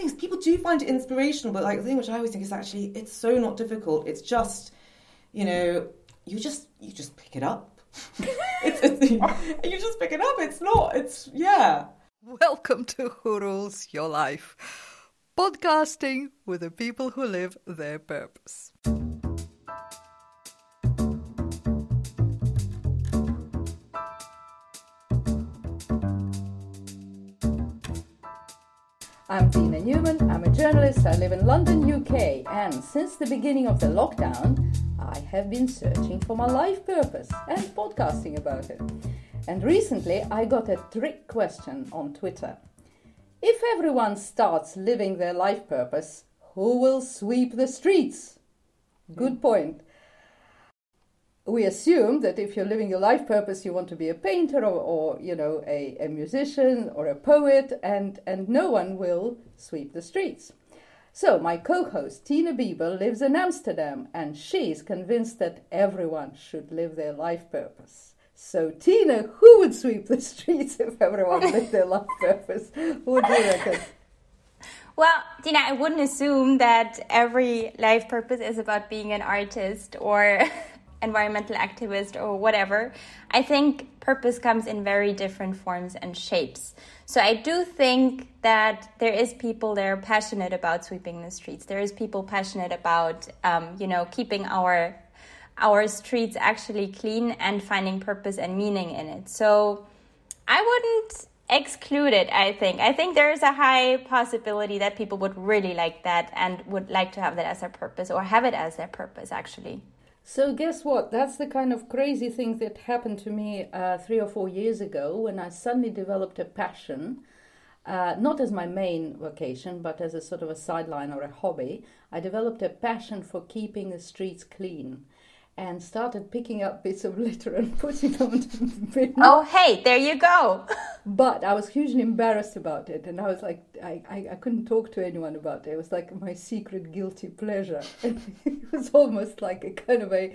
things people do find it inspirational, but like the thing which I always think is actually it's so not difficult. It's just, you know, you just you just pick it up. it's, it's, you just pick it up. It's not. It's yeah. Welcome to Who Rules Your Life, podcasting with the people who live their purpose. I'm Dina Newman, I'm a journalist, I live in London, UK, and since the beginning of the lockdown, I have been searching for my life purpose and podcasting about it. And recently I got a trick question on Twitter. If everyone starts living their life purpose, who will sweep the streets? Good point we assume that if you're living your life purpose, you want to be a painter or, or you know, a, a musician or a poet, and, and no one will sweep the streets. So, my co host Tina Bieber lives in Amsterdam, and she's convinced that everyone should live their life purpose. So, Tina, who would sweep the streets if everyone lived their life purpose? What do you reckon? Well, Dina, I wouldn't assume that every life purpose is about being an artist or environmental activist or whatever, I think purpose comes in very different forms and shapes. So I do think that there is people that are passionate about sweeping the streets. There is people passionate about, um, you know, keeping our our streets actually clean and finding purpose and meaning in it. So I wouldn't exclude it. I think. I think there is a high possibility that people would really like that and would like to have that as their purpose or have it as their purpose actually. So, guess what? That's the kind of crazy thing that happened to me uh, three or four years ago when I suddenly developed a passion, uh, not as my main vocation, but as a sort of a sideline or a hobby. I developed a passion for keeping the streets clean and started picking up bits of litter and putting them on the bin. Oh, hey, there you go. but I was hugely embarrassed about it, and I was like, I, I, I, couldn't talk to anyone about it. It was like my secret guilty pleasure. And it was almost like a kind of a,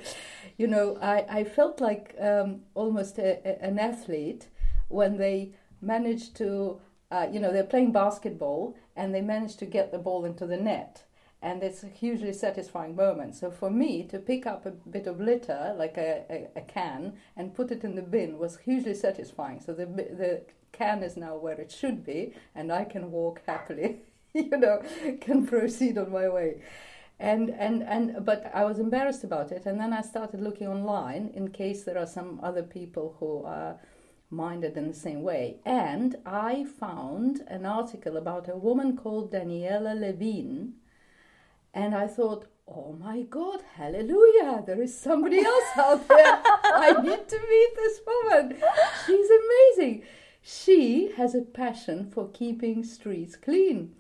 you know, I, I felt like um, almost a, a, an athlete when they managed to, uh, you know, they're playing basketball and they managed to get the ball into the net and it's a hugely satisfying moment. So for me to pick up a bit of litter, like a, a, a, can, and put it in the bin was hugely satisfying. So the the can is now where it should be, and I can walk happily, you know, can proceed on my way. And, and, and but I was embarrassed about it, and then I started looking online in case there are some other people who are minded in the same way. And I found an article about a woman called Daniela Levine, and I thought, oh my God, hallelujah, there is somebody else out there. I need to meet this woman. She's amazing. She has a passion for keeping streets clean.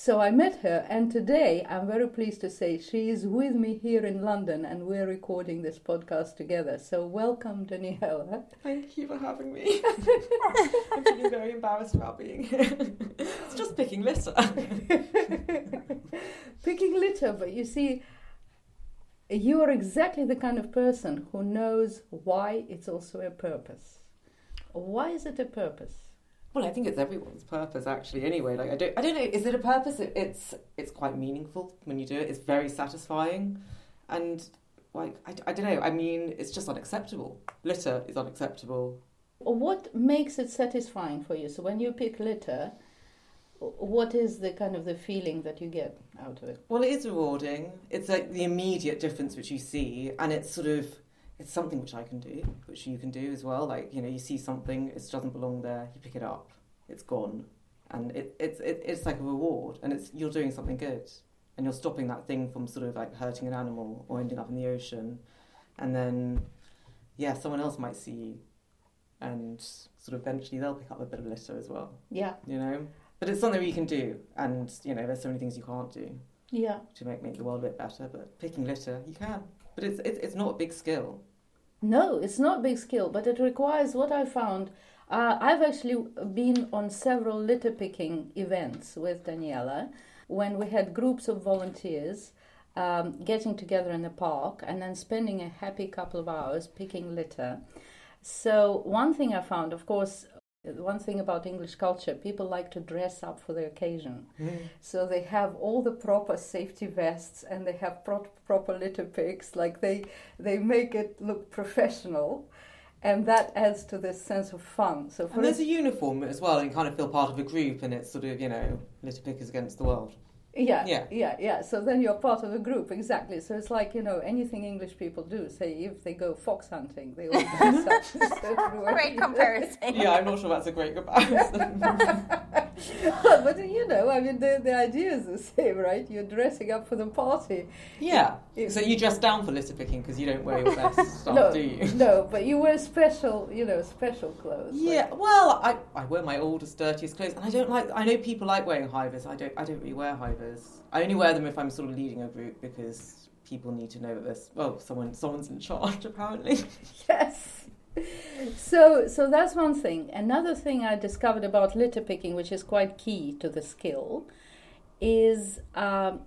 So I met her, and today I'm very pleased to say she is with me here in London, and we're recording this podcast together. So welcome, Daniela. Thank you for having me. I'm feeling very embarrassed about being here. it's just picking litter. picking litter, but you see, you are exactly the kind of person who knows why it's also a purpose. Why is it a purpose? Well, I think it's everyone's purpose actually. Anyway, like I don't, I don't know. Is it a purpose? It, it's, it's quite meaningful when you do it. It's very satisfying, and like I, I don't know. I mean, it's just unacceptable. Litter is unacceptable. What makes it satisfying for you? So when you pick litter, what is the kind of the feeling that you get out of it? Well, it is rewarding. It's like the immediate difference which you see, and it's sort of it's something which I can do, which you can do as well. Like you know, you see something, it doesn't belong there, you pick it up, it's gone, and it, it's it, it's like a reward, and it's you're doing something good, and you're stopping that thing from sort of like hurting an animal or ending up in the ocean, and then yeah, someone else might see you, and sort of eventually they'll pick up a bit of litter as well. Yeah, you know, but it's something you can do, and you know, there's so many things you can't do. Yeah. To make make the world a bit better, but picking litter you can. But it's, it's, it's not a big skill. No, it's not big skill, but it requires what I found. Uh, I've actually been on several litter picking events with Daniela when we had groups of volunteers um, getting together in the park and then spending a happy couple of hours picking litter. So, one thing I found, of course, one thing about English culture, people like to dress up for the occasion. Mm. So they have all the proper safety vests and they have pro- proper litter picks. Like they they make it look professional, and that adds to this sense of fun. So for And there's a uniform as well, and you kind of feel part of a group, and it's sort of, you know, litter pickers against the world. Yeah, Yeah. yeah, yeah. So then you're part of a group, exactly. So it's like you know anything English people do. Say if they go fox hunting, they all dress up. So Great comparison. Yeah, I'm not sure that's a great comparison. but you know, I mean, the, the idea is the same, right? You're dressing up for the party. yeah. If- So you dress down for litter picking because you don't wear your best stuff, no, do you? no, but you wear special, you know, special clothes. like- Yeah, well, I, I wear my oldest, dirtiest clothes, and I don't like. I know people like wearing high vis. I don't. I don't really wear high vis. I only wear them if I'm sort of leading a group because people need to know that there's. Well, someone someone's in charge apparently. yes. So, so that's one thing. Another thing I discovered about litter picking, which is quite key to the skill, is um,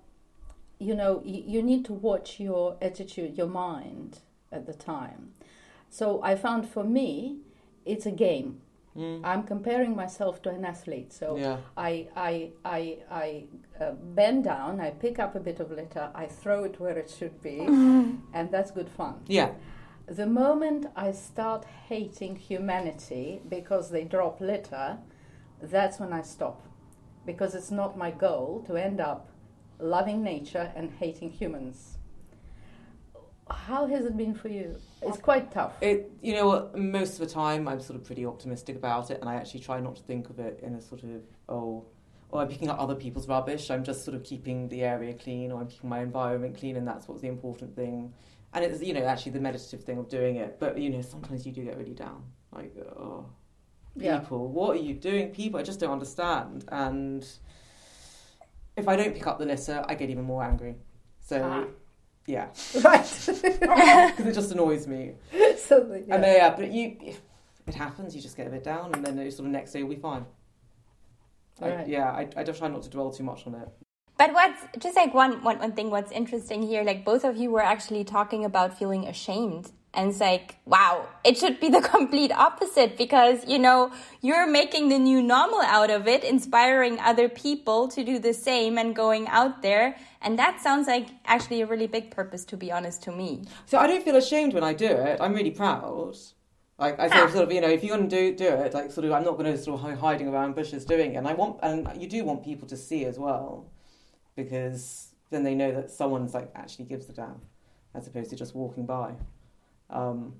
you know you, you need to watch your attitude, your mind at the time. So I found for me, it's a game. Mm. I'm comparing myself to an athlete. So Yeah. I, I, I, I uh, bend down, I pick up a bit of litter, I throw it where it should be, and that's good fun. Yeah. The moment I start hating humanity because they drop litter, that's when I stop. Because it's not my goal to end up loving nature and hating humans. How has it been for you? It's quite tough. It, you know most of the time I'm sort of pretty optimistic about it and I actually try not to think of it in a sort of, oh, or I'm picking up other people's rubbish. I'm just sort of keeping the area clean or I'm keeping my environment clean and that's what's the important thing. And it's, you know, actually the meditative thing of doing it. But, you know, sometimes you do get really down. Like, oh, Yeah. people, what are you doing? People, I just don't understand. And if I don't pick up the litter, I get even more angry. So, Ah. yeah, Right. because it just annoys me. so, the- yeah. And then, yeah, but you, it happens. You just get a bit down, and then the sort of next day you'll be fine. I, Right. yeah, I, I just try not to dwell too much on it. But what's just like one, one one thing what's interesting here, like both of you were actually talking about feeling ashamed. And it's like, wow, it should be the complete opposite because, you know, you're making the new normal out of it, inspiring other people to do the same and going out there. And that sounds like actually a really big purpose, to be honest, to me. So I don't feel ashamed when I do it. I'm really proud. Like I Ah. say, sort of, you know, if you're going to do do it, like sort of, I'm not going to sort of hiding around bushes doing it. And I want, and you do want people to see as well, because then they know that someone's like actually gives a damn, as opposed to just walking by. Um,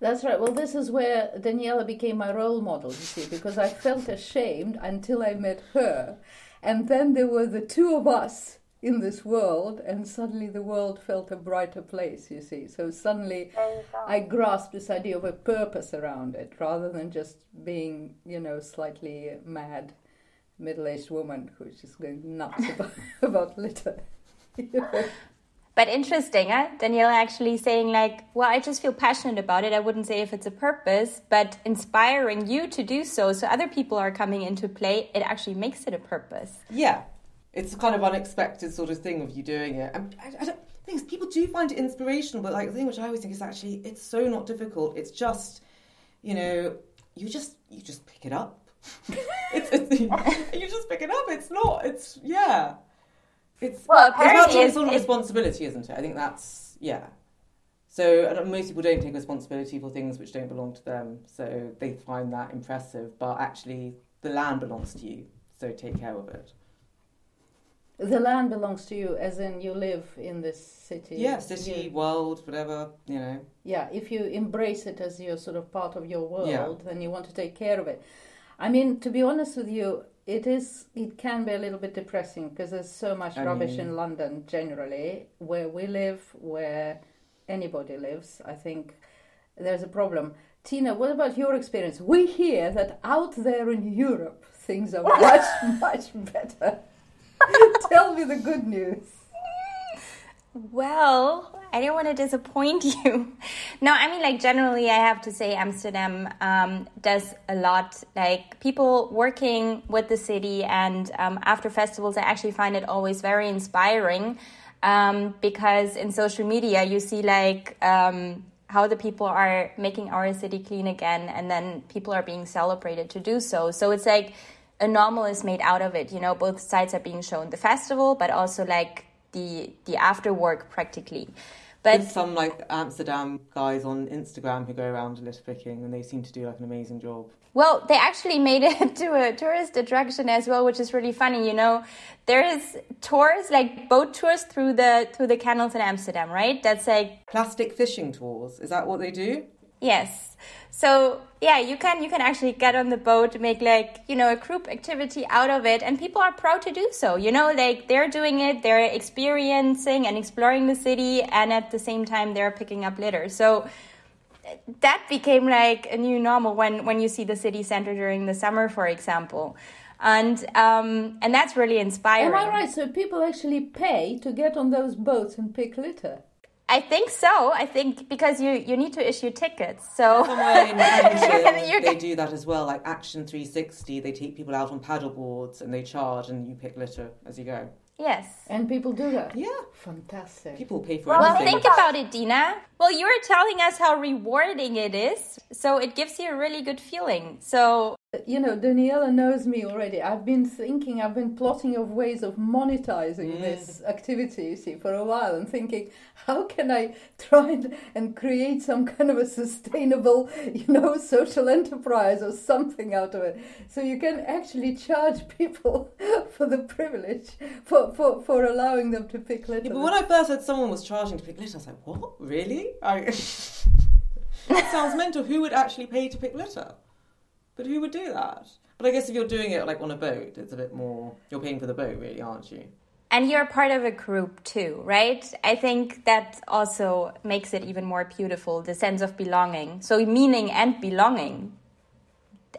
That's right. Well, this is where Daniela became my role model, you see, because I felt ashamed until I met her. And then there were the two of us in this world, and suddenly the world felt a brighter place, you see. So suddenly I grasped this idea of a purpose around it rather than just being, you know, slightly mad middle aged woman who's just going nuts about, about litter. But interesting, huh? Daniela actually saying like, well, I just feel passionate about it. I wouldn't say if it's a purpose, but inspiring you to do so. So other people are coming into play. It actually makes it a purpose. Yeah, it's a kind of unexpected sort of thing of you doing it. And I, I don't, things people do find it inspirational, but like the thing which I always think is actually it's so not difficult. It's just, you know, you just you just pick it up. It's, it's you just pick it up. It's not. It's yeah. It's Well, it's about apparently it's- sort of responsibility, isn't it? I think that's yeah. So and most people don't take responsibility for things which don't belong to them. So they find that impressive, but actually the land belongs to you. So take care of it. The land belongs to you, as in you live in this city. Yeah, city, You- world, whatever, you know. yeah, if you embrace it as your sort of part of your world, Yeah. then you want to take care of it. I mean, to be honest with you, it is it can be a little bit depressing because there's so much I rubbish mean- in London generally, where we live, where anybody lives. I think there's a problem. Tina, what about your experience? We hear that out there in Europe things are much much better. Tell me the good news. Well, I don't want to disappoint you. No, I mean, like, generally, I have to say Amsterdam um, does a lot. Like, people working with the city, and um, after festivals, I actually find it always very inspiring um, because in social media, you see, like, um, how the people are making our city clean again, and then people are being celebrated to do so. So it's like a normal is made out of it. You know, both sides are being shown the festival, but also like the the after work practically. But There's some like Amsterdam guys on Instagram who go around litter picking, and they seem to do like an amazing job. Well, they actually made it to a tourist attraction as well, which is really funny. You know, there's tours like boat tours through the through the canals in Amsterdam, right? That's like Plastic fishing tours. Is that what they do? Yes. So yeah, you can you can actually get on the boat, make like you know a group activity out of it, and people are proud to do so. You know, like they're doing it, they're experiencing and exploring the city, and at the same time they're picking up litter. So that became like a new normal when when you see the city center during the summer, for example, and um, and that's really inspiring. Am I right? So people actually pay to get on those boats and pick litter. I think so. I think because you you need to issue tickets. So in London, You they do that as well. Like Active360, they take people out on paddle boards and they charge, and you pick litter as you go. yes. And people do that. Yeah, Fantastic. people pay for it. Well, anything. think about it, Dina. Well, you were telling us how rewarding it is, so it gives you a really good feeling. So You know, Daniela knows me already. I've been thinking, I've been plotting of ways of monetizing mm. this activity, you see, for a while and thinking, how can I try and, and create some kind of a sustainable, you know, social enterprise or something out of it. So you can actually charge people for the privilege, for, for, for allowing them to pick litter. Yeah, but when I first heard someone was charging to pick litter, I was like, what? Really? I... that sounds mental. Who would actually pay to pick litter? But who would do that? But I guess if you're doing it like on a boat, it's a bit more. You're paying for the boat, really, aren't you? and you're part of a group too, right? I think that also makes it even more beautiful, the sense of belonging. So meaning and belonging.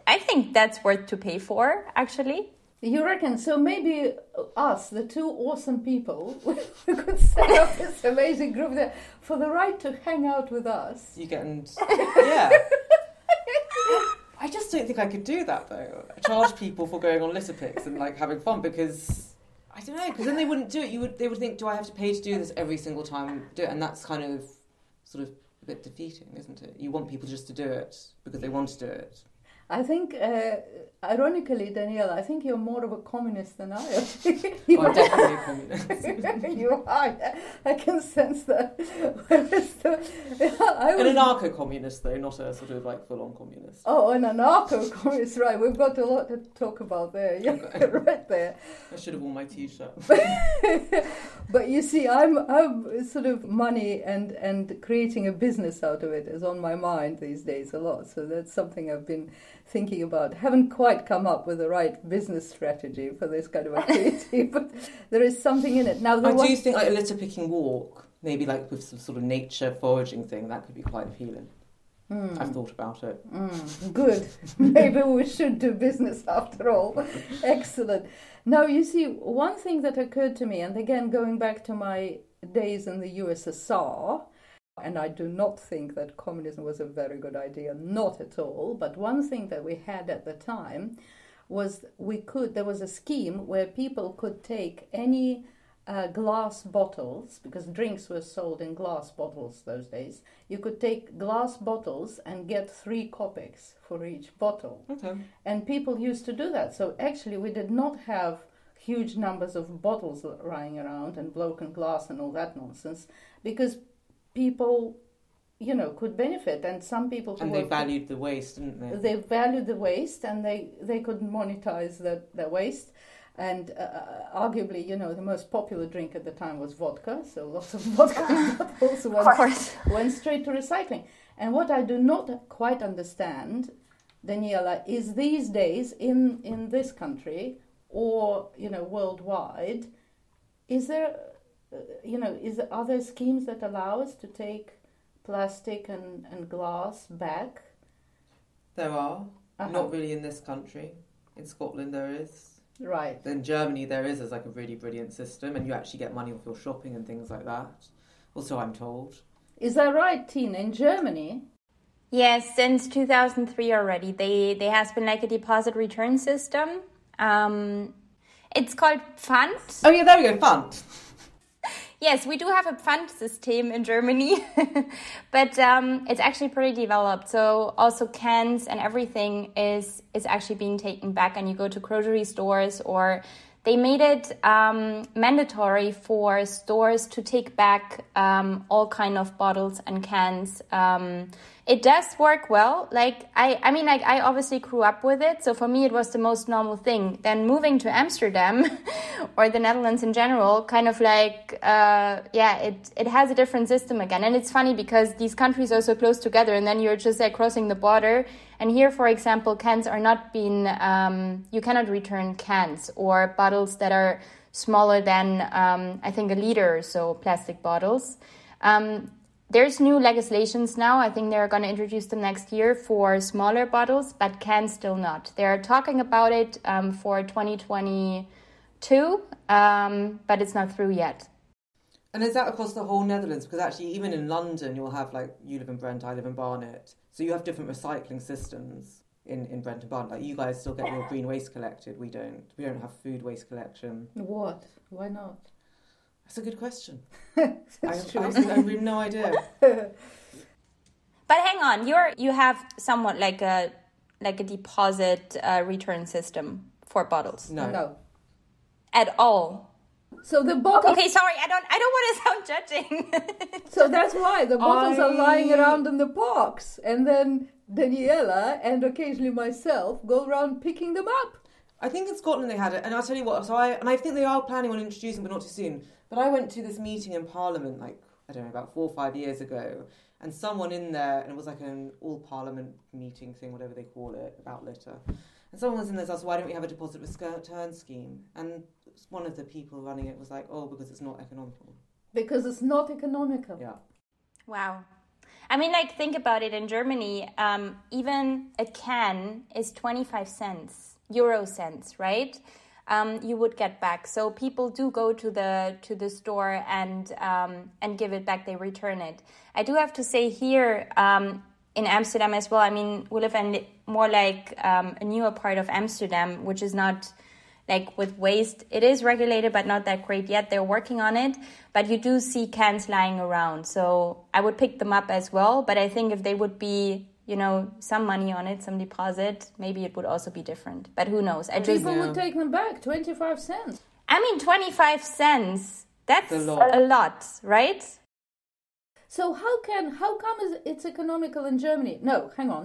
I think that's worth to pay for, actually. You reckon? So maybe us, the two awesome people, we could set up this amazing group there for the right to hang out with us. You can, yeah. I just don't think I could do that though. Charge people for going on litter picks and like having fun because I don't know. Because then they wouldn't do it. You would. They would think, do I have to pay to do this every single time? Do it, and that's kind of sort of a bit defeating, isn't it? You want people just to do it because they want to do it. I think, uh, ironically, Daniela, I think you're more of a communist than I am. Oh, I'm definitely a communist. you are. I can sense that. The- I An anarcho-communist, though, not a sort of like full-on communist. Oh, an anarcho-communist, right? We've got a lot to talk about there. Yeah, Okay. right there. I should have worn my t-shirt. but you see, I'm, I'm sort of money and, and creating a business out of it is on my mind these days a lot. So that's something I've been thinking about. Haven't quite come up with the right business strategy for this kind of activity, but there is something in it. Now, the I one, do think like a litter picking walk, maybe like with some sort of nature foraging thing, that could be quite appealing. I've thought about it. Mm, good. Maybe we should do business after all. Excellent. Now, you see, one thing that occurred to me, and again, going back to my days in the USSR, and I do not think that communism was a very good idea, not at all. But one thing that we had at the time was we could, there was a scheme where people could take any uh, glass bottles, because drinks were sold in glass bottles those days. You could take glass bottles and get three kopecks for each bottle. Okay. And people used to do that. So actually, we did not have huge numbers of bottles lying around and broken glass and all that nonsense because people, you know, could benefit. And some people who And they valued the waste, didn't they? they valued the waste and they, they could monetize the, the waste. And uh, arguably, you know, the most popular drink at the time was vodka. So lots of vodka bottles Of went, went straight to recycling. And what I do not quite understand, Daniela, is these days in, in this country or, you know, worldwide, is there, uh, you know, is are there schemes that allow us to take plastic and, and glass back? There are. Uh-huh. Not really in this country. In Scotland, there is. Right. In Germany, there is as like a really brilliant system, and you actually get money off your shopping and things like that. Also, I'm told. Is that right, Tina? In Germany? Yes, since 2003 already, they there has been like a deposit return system. Um, it's called Pfand. Oh yeah, there we go. Fun. yes, we do have a Pfand system in Germany, but um, it's actually pretty developed. So also cans and everything is is actually being taken back, and you go to grocery stores or they made it um, mandatory for stores to take back um, all kind of bottles and cans. It does work well. Like I, I mean, like I obviously grew up with it, so for me it was the most normal thing. Then moving to Amsterdam or the Netherlands in general, kind of like, uh, yeah, it it has a different system again. And it's funny because these countries are so close together, and then you're just like crossing the border. And here, for example, cans are not being, um, you cannot return cans or bottles that are smaller than um, I think a liter, or so plastic bottles. Um, there's new legislations now. I think they're going to introduce them next year for smaller bottles, but can still not. They're talking about it um, for 2022, um, but it's not through yet. And is that across the whole Netherlands? Because actually, even in London, you'll have like you live in Brent, I live in Barnet, so you have different recycling systems in in Brent and Barnet. Like you guys still get your green waste collected. We don't. We don't have food waste collection. What? Why not? That's a good question. That's I, true. I, I have no idea. But hang on, you're you have somewhat like a like a deposit uh, return system for bottles No. no. at all. So the bottle. Okay, sorry, I don't I don't want to sound judging. So that's why the bottles are lying around in the box, and then Daniela and occasionally myself go around picking them up. I think in Scotland they had it, and I'll tell you what. So I and I think they are planning on introducing, but not too soon. But I went to this meeting in Parliament, like I don't know, about four or five years ago, and someone in there, and it was like an all Parliament meeting thing, whatever they call it, about litter. And someone was in there, asked, "Why don't we have a deposit return scheme?" And one of the people running it was like, "Oh, because it's not economical." Because it's not economical. Yeah. Wow. I mean, like, think about it. In Germany, um, even a can is 25 cents, euro cents, right? Um, you would get back. So people do go to the to the store and um, and give it back. They return it. I do have to say here um, in Amsterdam as well. I mean, we live in more like um, a newer part of Amsterdam, which is not like with waste it is regulated but not that great yet they're working on it but you do see cans lying around so i would pick them up as well but i think if they would be you know some money on it some deposit maybe it would also be different but who knows i just People Yeah. would take them back, 25 cents. i mean 25 cents that's A lot. a lot right So how can how come is it's economical in Germany? No, hang on.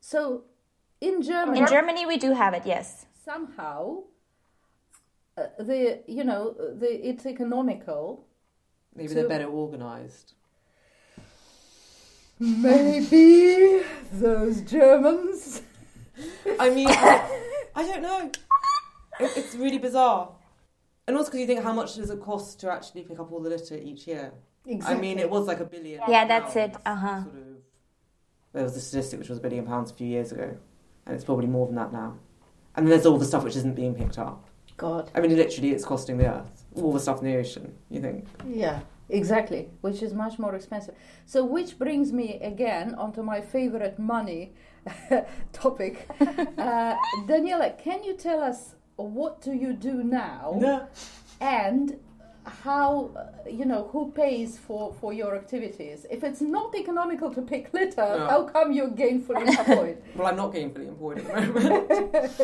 So in Germany, in germany we do have it yes somehow uh, the you know the it's economical. Maybe So- they're better organised. Maybe those Germans. I mean, I, I don't know. It, it's really bizarre. And also because you think how much does it cost to actually pick up all the litter each year? Exactly. I mean, it was like a billion. Yeah, that's it, uh-huh. Sort of, there was a statistic which was a billion pounds a few years ago, and it's probably more than that now. And then there's all the stuff which isn't being picked up. God. I mean, literally, it's costing the earth. All the stuff in the ocean. You think? Yeah, exactly. Which is much more expensive. So, which brings me again onto my favorite money topic. uh, Daniela, can you tell us what do you do now, No. and how uh, you know who pays for for your activities? If it's not economical to pick litter, No. how come you're gainfully employed? Well, I'm not gainfully employed at the moment.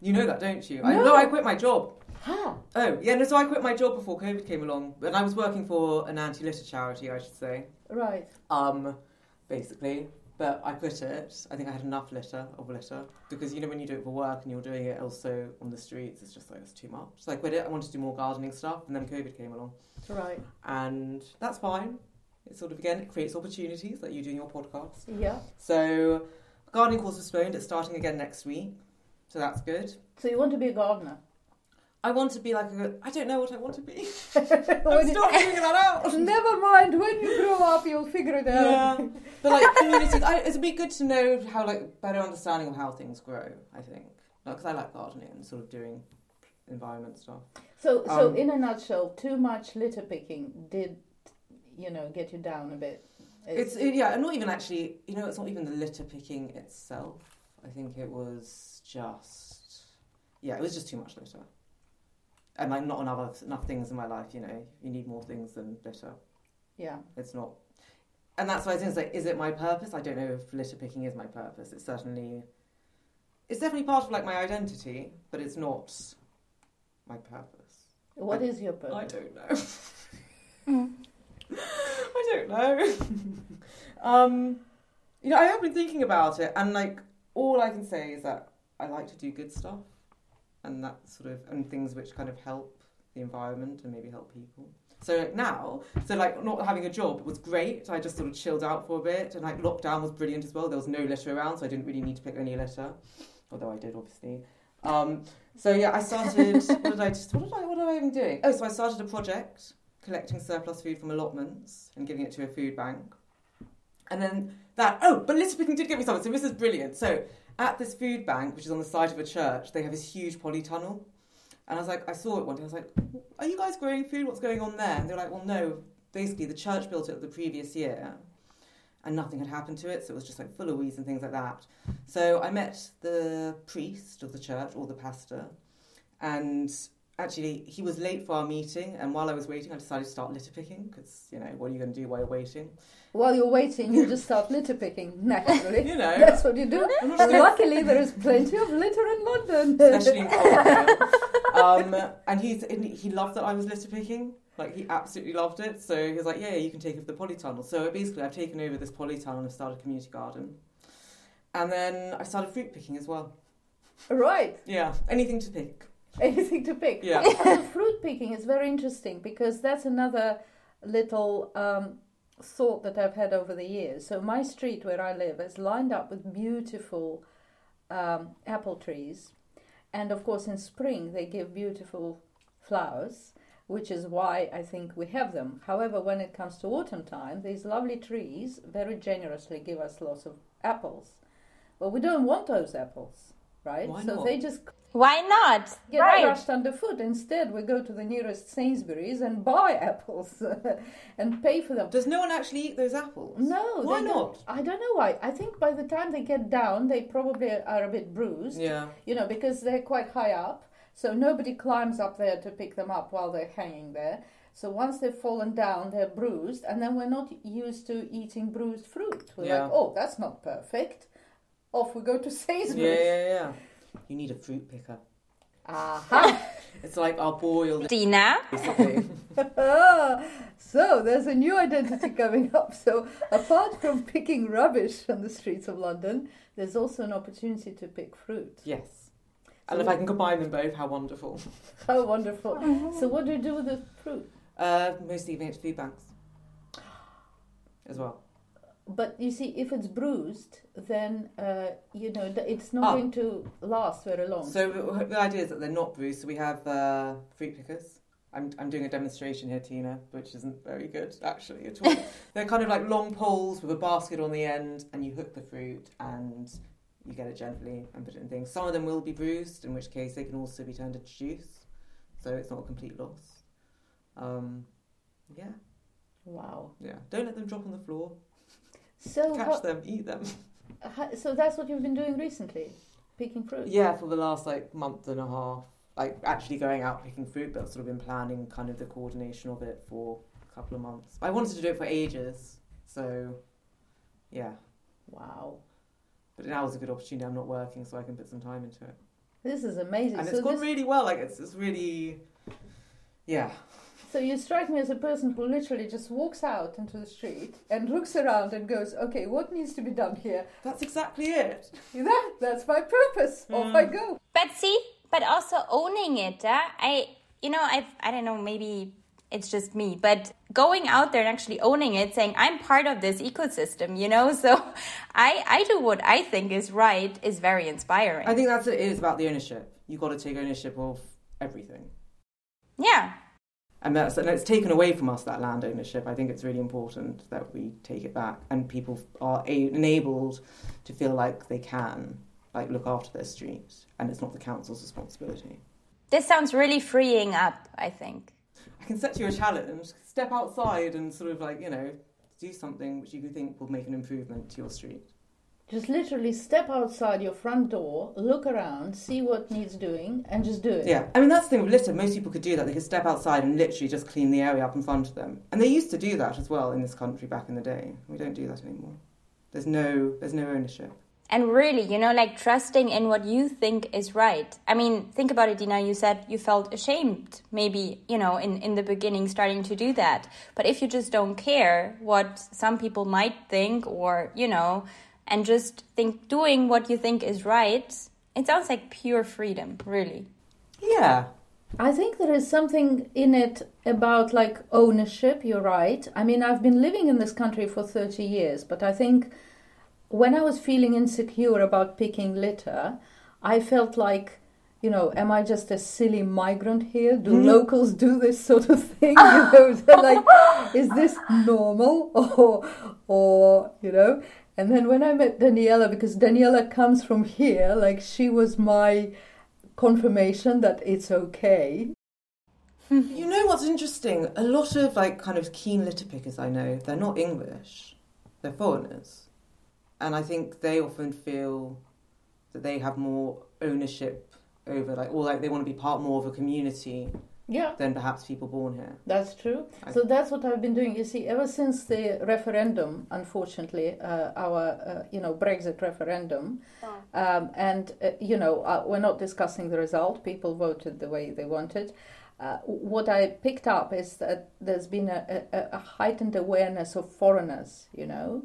you know that, don't you? I No. I quit my job. How? Oh, yeah, no, so I quit my job before COVID came along. And I was working for an anti litter charity, I should say. Right. Um, basically. But I quit it. I think I had enough litter of litter. Because, you know, when you do it for work and you're doing it also on the streets, it's just like, it's too much. So I quit it. I wanted to do more gardening stuff. And then COVID came along. Right. And that's fine. It sort of, again, it creates opportunities, like you doing your podcast. Yeah. So, gardening course was postponed. It's starting again next week. So that's good. So you want to be a gardener? I want to be like a. I don't know what I want to be. I'm still figuring that out. Never mind. When you grow up, you'll figure it out. Yeah, but like community, I, it'd be good to know how like better understanding of how things grow. I think because I like gardening and sort of doing environment stuff. So, so Um, in a nutshell, too much litter picking did, you know, get you down a bit. It's it, yeah, and not even actually. You know, it's not even the litter picking itself. I think it was just yeah, it was just too much litter. And like not enough enough things in my life. You know, you need more things than litter. Yeah. It's not, and that's why I think like, is it my purpose? I don't know if litter picking is my purpose. It's certainly, it's definitely part of like my identity, but it's not my purpose. What I- is your purpose? I don't know. Mm. I don't know. um, you know, I have been thinking about it, and like all I can say is that I like to do good stuff, and that sort of and things which kind of help the environment and maybe help people. So like, now, so like not having a job was great. I just sort of chilled out for a bit, and like lockdown was brilliant as well. There was no litter around, so I didn't really need to pick any litter, although I did obviously. Um, so yeah, I started. what did I just? What did I? What am I even doing? Oh, so I started a project collecting surplus food from allotments and giving it to a food bank. And then that, oh, but litter picking did get me something. So this is brilliant. So at this food bank, which is on the side of a church, they have this huge polytunnel. And I was like, I saw it one day. I was like, are you guys growing food? What's going on there? And they're like, well, no. Basically, the church built it the previous year and nothing had happened to it. So it was just like full of weeds and things like that. So I met the priest of the church or the pastor. And actually, he was late for our meeting. And while I was waiting, I decided to start litter picking because, you know, what are you going to do while you're waiting? While you're waiting, you just start litter picking naturally. You know, That's what you do. Luckily, there is plenty of litter in London. especially in um, and he's, and he loved that I was litter picking. Like he absolutely loved it. So he was like, "Yeah, yeah, you can take over the polytunnel." So basically, I've taken over this polytunnel and started a community garden. And then I started fruit picking as well. right. Yeah, anything to pick. Anything to pick. Yeah. the fruit picking is very interesting because that's another little um, thought that I've had over the years. So my street where I live is lined up with beautiful um, apple trees, and of course in spring they give beautiful flowers, which is why I think we have them. However, when it comes to autumn time, these lovely trees very generously give us lots of apples, but we don't want those apples, right? Why so not? they just Why not? get right. crushed underfoot. Instead, we go to the nearest Sainsbury's and buy apples and pay for them. Does no one actually eat those apples? No, Why they not? don't. I don't know why. I think by the time they get down, they probably are a bit bruised. Yeah. You know, because they're quite high up, so nobody climbs up there to pick them up while they're hanging there. So once they've fallen down, they're bruised, and then we're not used to eating bruised fruit. We're Yeah. like, oh, that's not perfect. Off we go to Yeah, Sainsbury's. yeah, yeah. You need a fruit picker. Aha. It's like our boiled. Dina, Basically. So there's a new identity coming up. So apart from picking rubbish on the streets of London, there's also an opportunity to pick fruit. yes. And if I can combine them both, how wonderful. How wonderful! So what do you do with the fruit? Uh, mostly giving it to food banks as well. But you see, if it's bruised, then uh, you know it's not Oh. going to last very long. So the idea is that they're not bruised. So we have uh, fruit pickers. I'm I'm doing a demonstration here, Tina, which isn't very good actually at all. they're kind of like long poles with a basket on the end, and you hook the fruit and you get it gently and put it in things. Some of them will be bruised, in which case they can also be turned into juice. So it's not a complete loss. Um, yeah, wow. yeah. Don't let them drop on the floor. So Catch how, them, eat them. how- so that's what you've been doing recently, picking fruit. Yeah, for the last like month and a half, like actually going out picking fruit, but I've sort of been planning kind of the coordination of it for a couple of months. I wanted to do it for ages, so yeah. Wow. But now is a good opportunity. I'm not working, so I can put some time into it, This is amazing. and so it's gone this- really well. Like it's it's really, yeah. So you strike me as a person who literally just walks out into the street and looks around and goes, "Okay, what needs to be done here? That's exactly it. That that's my purpose. Off I Mm. go." but see, but also owning it. Uh, I, you know, I've, I don't know, maybe it's just me, but going out there and actually owning it, saying I'm part of this ecosystem, you know. So, I, I do what I think is right is very inspiring. I think that's it is about the ownership. You've got to take ownership of everything. yeah, And that's and it's taken away from us that land ownership. I think it's really important that we take it back, and people are a- enabled to feel like they can like look after their street, and it's not the council's responsibility. this sounds really freeing up. I think. I can set you a challenge: step outside and sort of like you know do something which you think will make an improvement to your street. Just literally step outside your front door, look around, see what needs doing, and just do it. Yeah, I mean that's the thing with litter. Most people could do that. They could step outside and literally just clean the area up in front of them. And they used to do that as well in this country back in the day. We don't do that anymore. There's no there's no ownership. And really, you know, like trusting in what you think is right. I mean, think about it, Dina. You said you felt ashamed, maybe, you know, in, in the beginning starting to do that. But if you just don't care what some people might think or, you know, and just think doing what you think is right, it sounds like pure freedom, really. Yeah. I think there is something in it about like ownership, you're right. I mean, I've been living in this country for 30 years, but I think when I was feeling insecure about picking litter, I felt like, you know, am I just a silly migrant here? Do Mhm. locals do this sort of thing? You know, like, is this normal or, or you know? And then when I met Daniela, because Daniela comes from here, like she was my confirmation that it's okay. You know what's interesting? A lot of like kind of keen litter pickers I know, they're not English. They're foreigners. And I think they often feel that they have more ownership over like or like they want to be part more of a community Yeah, than perhaps people born here. that's true. I- So that's what I've been doing. You see, ever since the referendum, unfortunately, uh, our uh, you know Brexit referendum, um, and uh, you know uh, we're not discussing the result. People voted the way they wanted. Uh, what I picked up is that there's been a, a, a heightened awareness of foreigners. You know.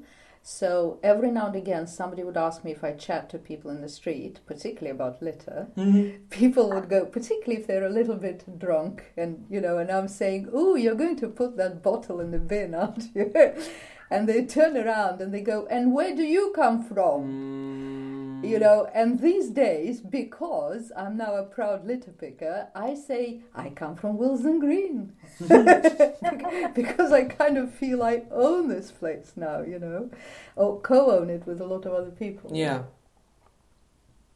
So every now and again, somebody would ask me if I chat to people in the street, particularly about litter, mm-hmm. people would go, particularly if they're a little bit drunk, and you know, and I'm saying, "Oh, you're going to put that bottle in the bin, aren't you?" and they turn around and they go, "And where do you come from?" Mm. You know, and these days, because I'm now a proud litter picker, I say I come from Willesden Green because I kind of feel I own this place now, you know, or co-own it with a lot of other people. Yeah,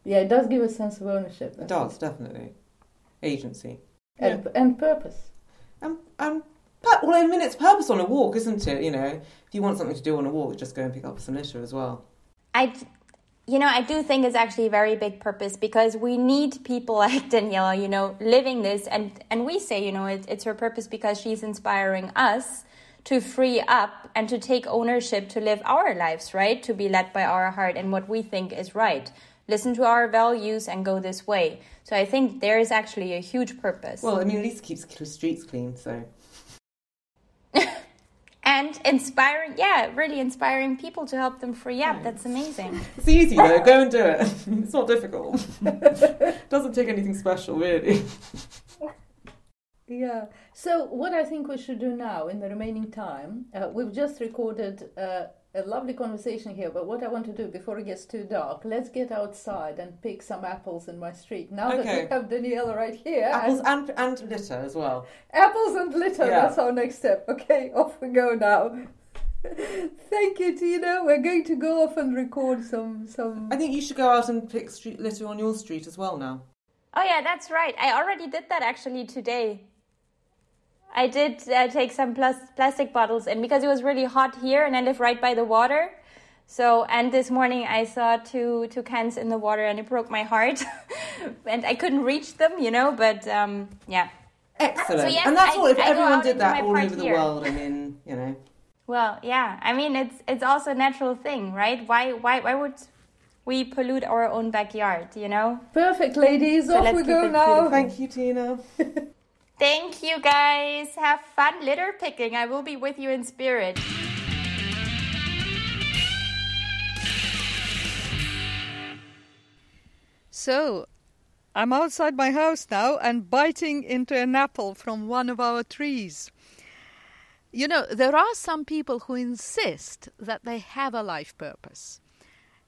yeah, it does give a sense of ownership. it does, definitely. Agency. and and purpose. And, and but, well, I mean, it's purpose on a walk, isn't it? You know, if you want something to do on a walk, just go and pick up some litter as well. I, you know, I do think it's actually a very big purpose because we need people like Daniela, you know, living this, and and we say, you know, it, it's her purpose because she's inspiring us to free up and to take ownership to live our lives, right? To be led by our heart and what we think is right. Listen to our values and go this way. So I think there is actually a huge purpose. Well, I mean, at least keeps the streets clean, so. And inspiring, yeah, really inspiring people to help them free up. That's amazing. It's easy though, go and do it. It's not difficult. Doesn't take anything special, really. Yeah. So what I think we should do now in the remaining time, uh, we've just recorded uh, a lovely conversation here. But what I want to do before it gets too dark, let's get outside and pick some apples in my street. Now that we have Daniela right here, Apples and and, and litter as well. apples and litter. Yeah. That's our next step. Okay, off we go now. Thank you, Tina. We're going to go off and record some some. I think you should go out and pick street litter on your street as well now. Oh yeah, that's right. I already did that actually today. I did uh, take some plas- plastic bottles in because it was really hot here, and I live right by the water. So, and this morning I saw two two cans in the water, and it broke my heart, and I couldn't reach them, you know. But um, yeah. Excellent. So, yes, and that's I- all. If I everyone did that all over the here. world, I mean, you know. Well, yeah. I mean, it's it's also a natural thing, right? Why why why would we pollute our own backyard? You know. Perfect, ladies. So off we go now. beautiful. Thank you, Tina. Thank you guys. Have fun litter picking. I will be with you in spirit. So, I'm outside my house now and biting into an apple from one of our trees. You know, there are some people who insist that they have a life purpose,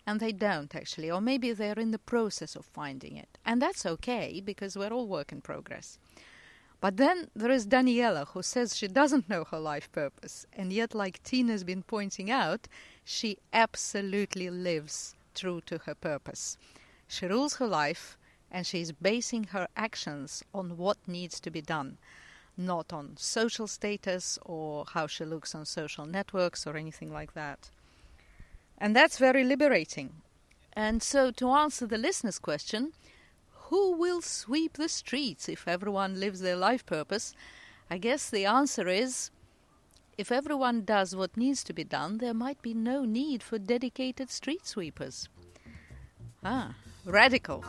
and they don't actually, or maybe they're in the process of finding it. And that's okay because we're all work in progress. But then there is Daniela who says she doesn't know her life purpose, and yet, like Tina's been pointing out, she absolutely lives true to her purpose. She rules her life and she is basing her actions on what needs to be done, not on social status or how she looks on social networks or anything like that. And that's very liberating. And so, to answer the listener's question, who will sweep the streets if everyone lives their life purpose? I guess the answer is if everyone does what needs to be done, there might be no need for dedicated street sweepers. Ah, radical.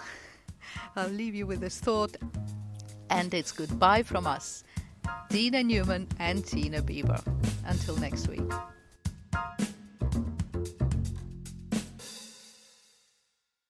I'll leave you with this thought. And it's goodbye from us, Dina Newman and Tina Bieber. Until next week.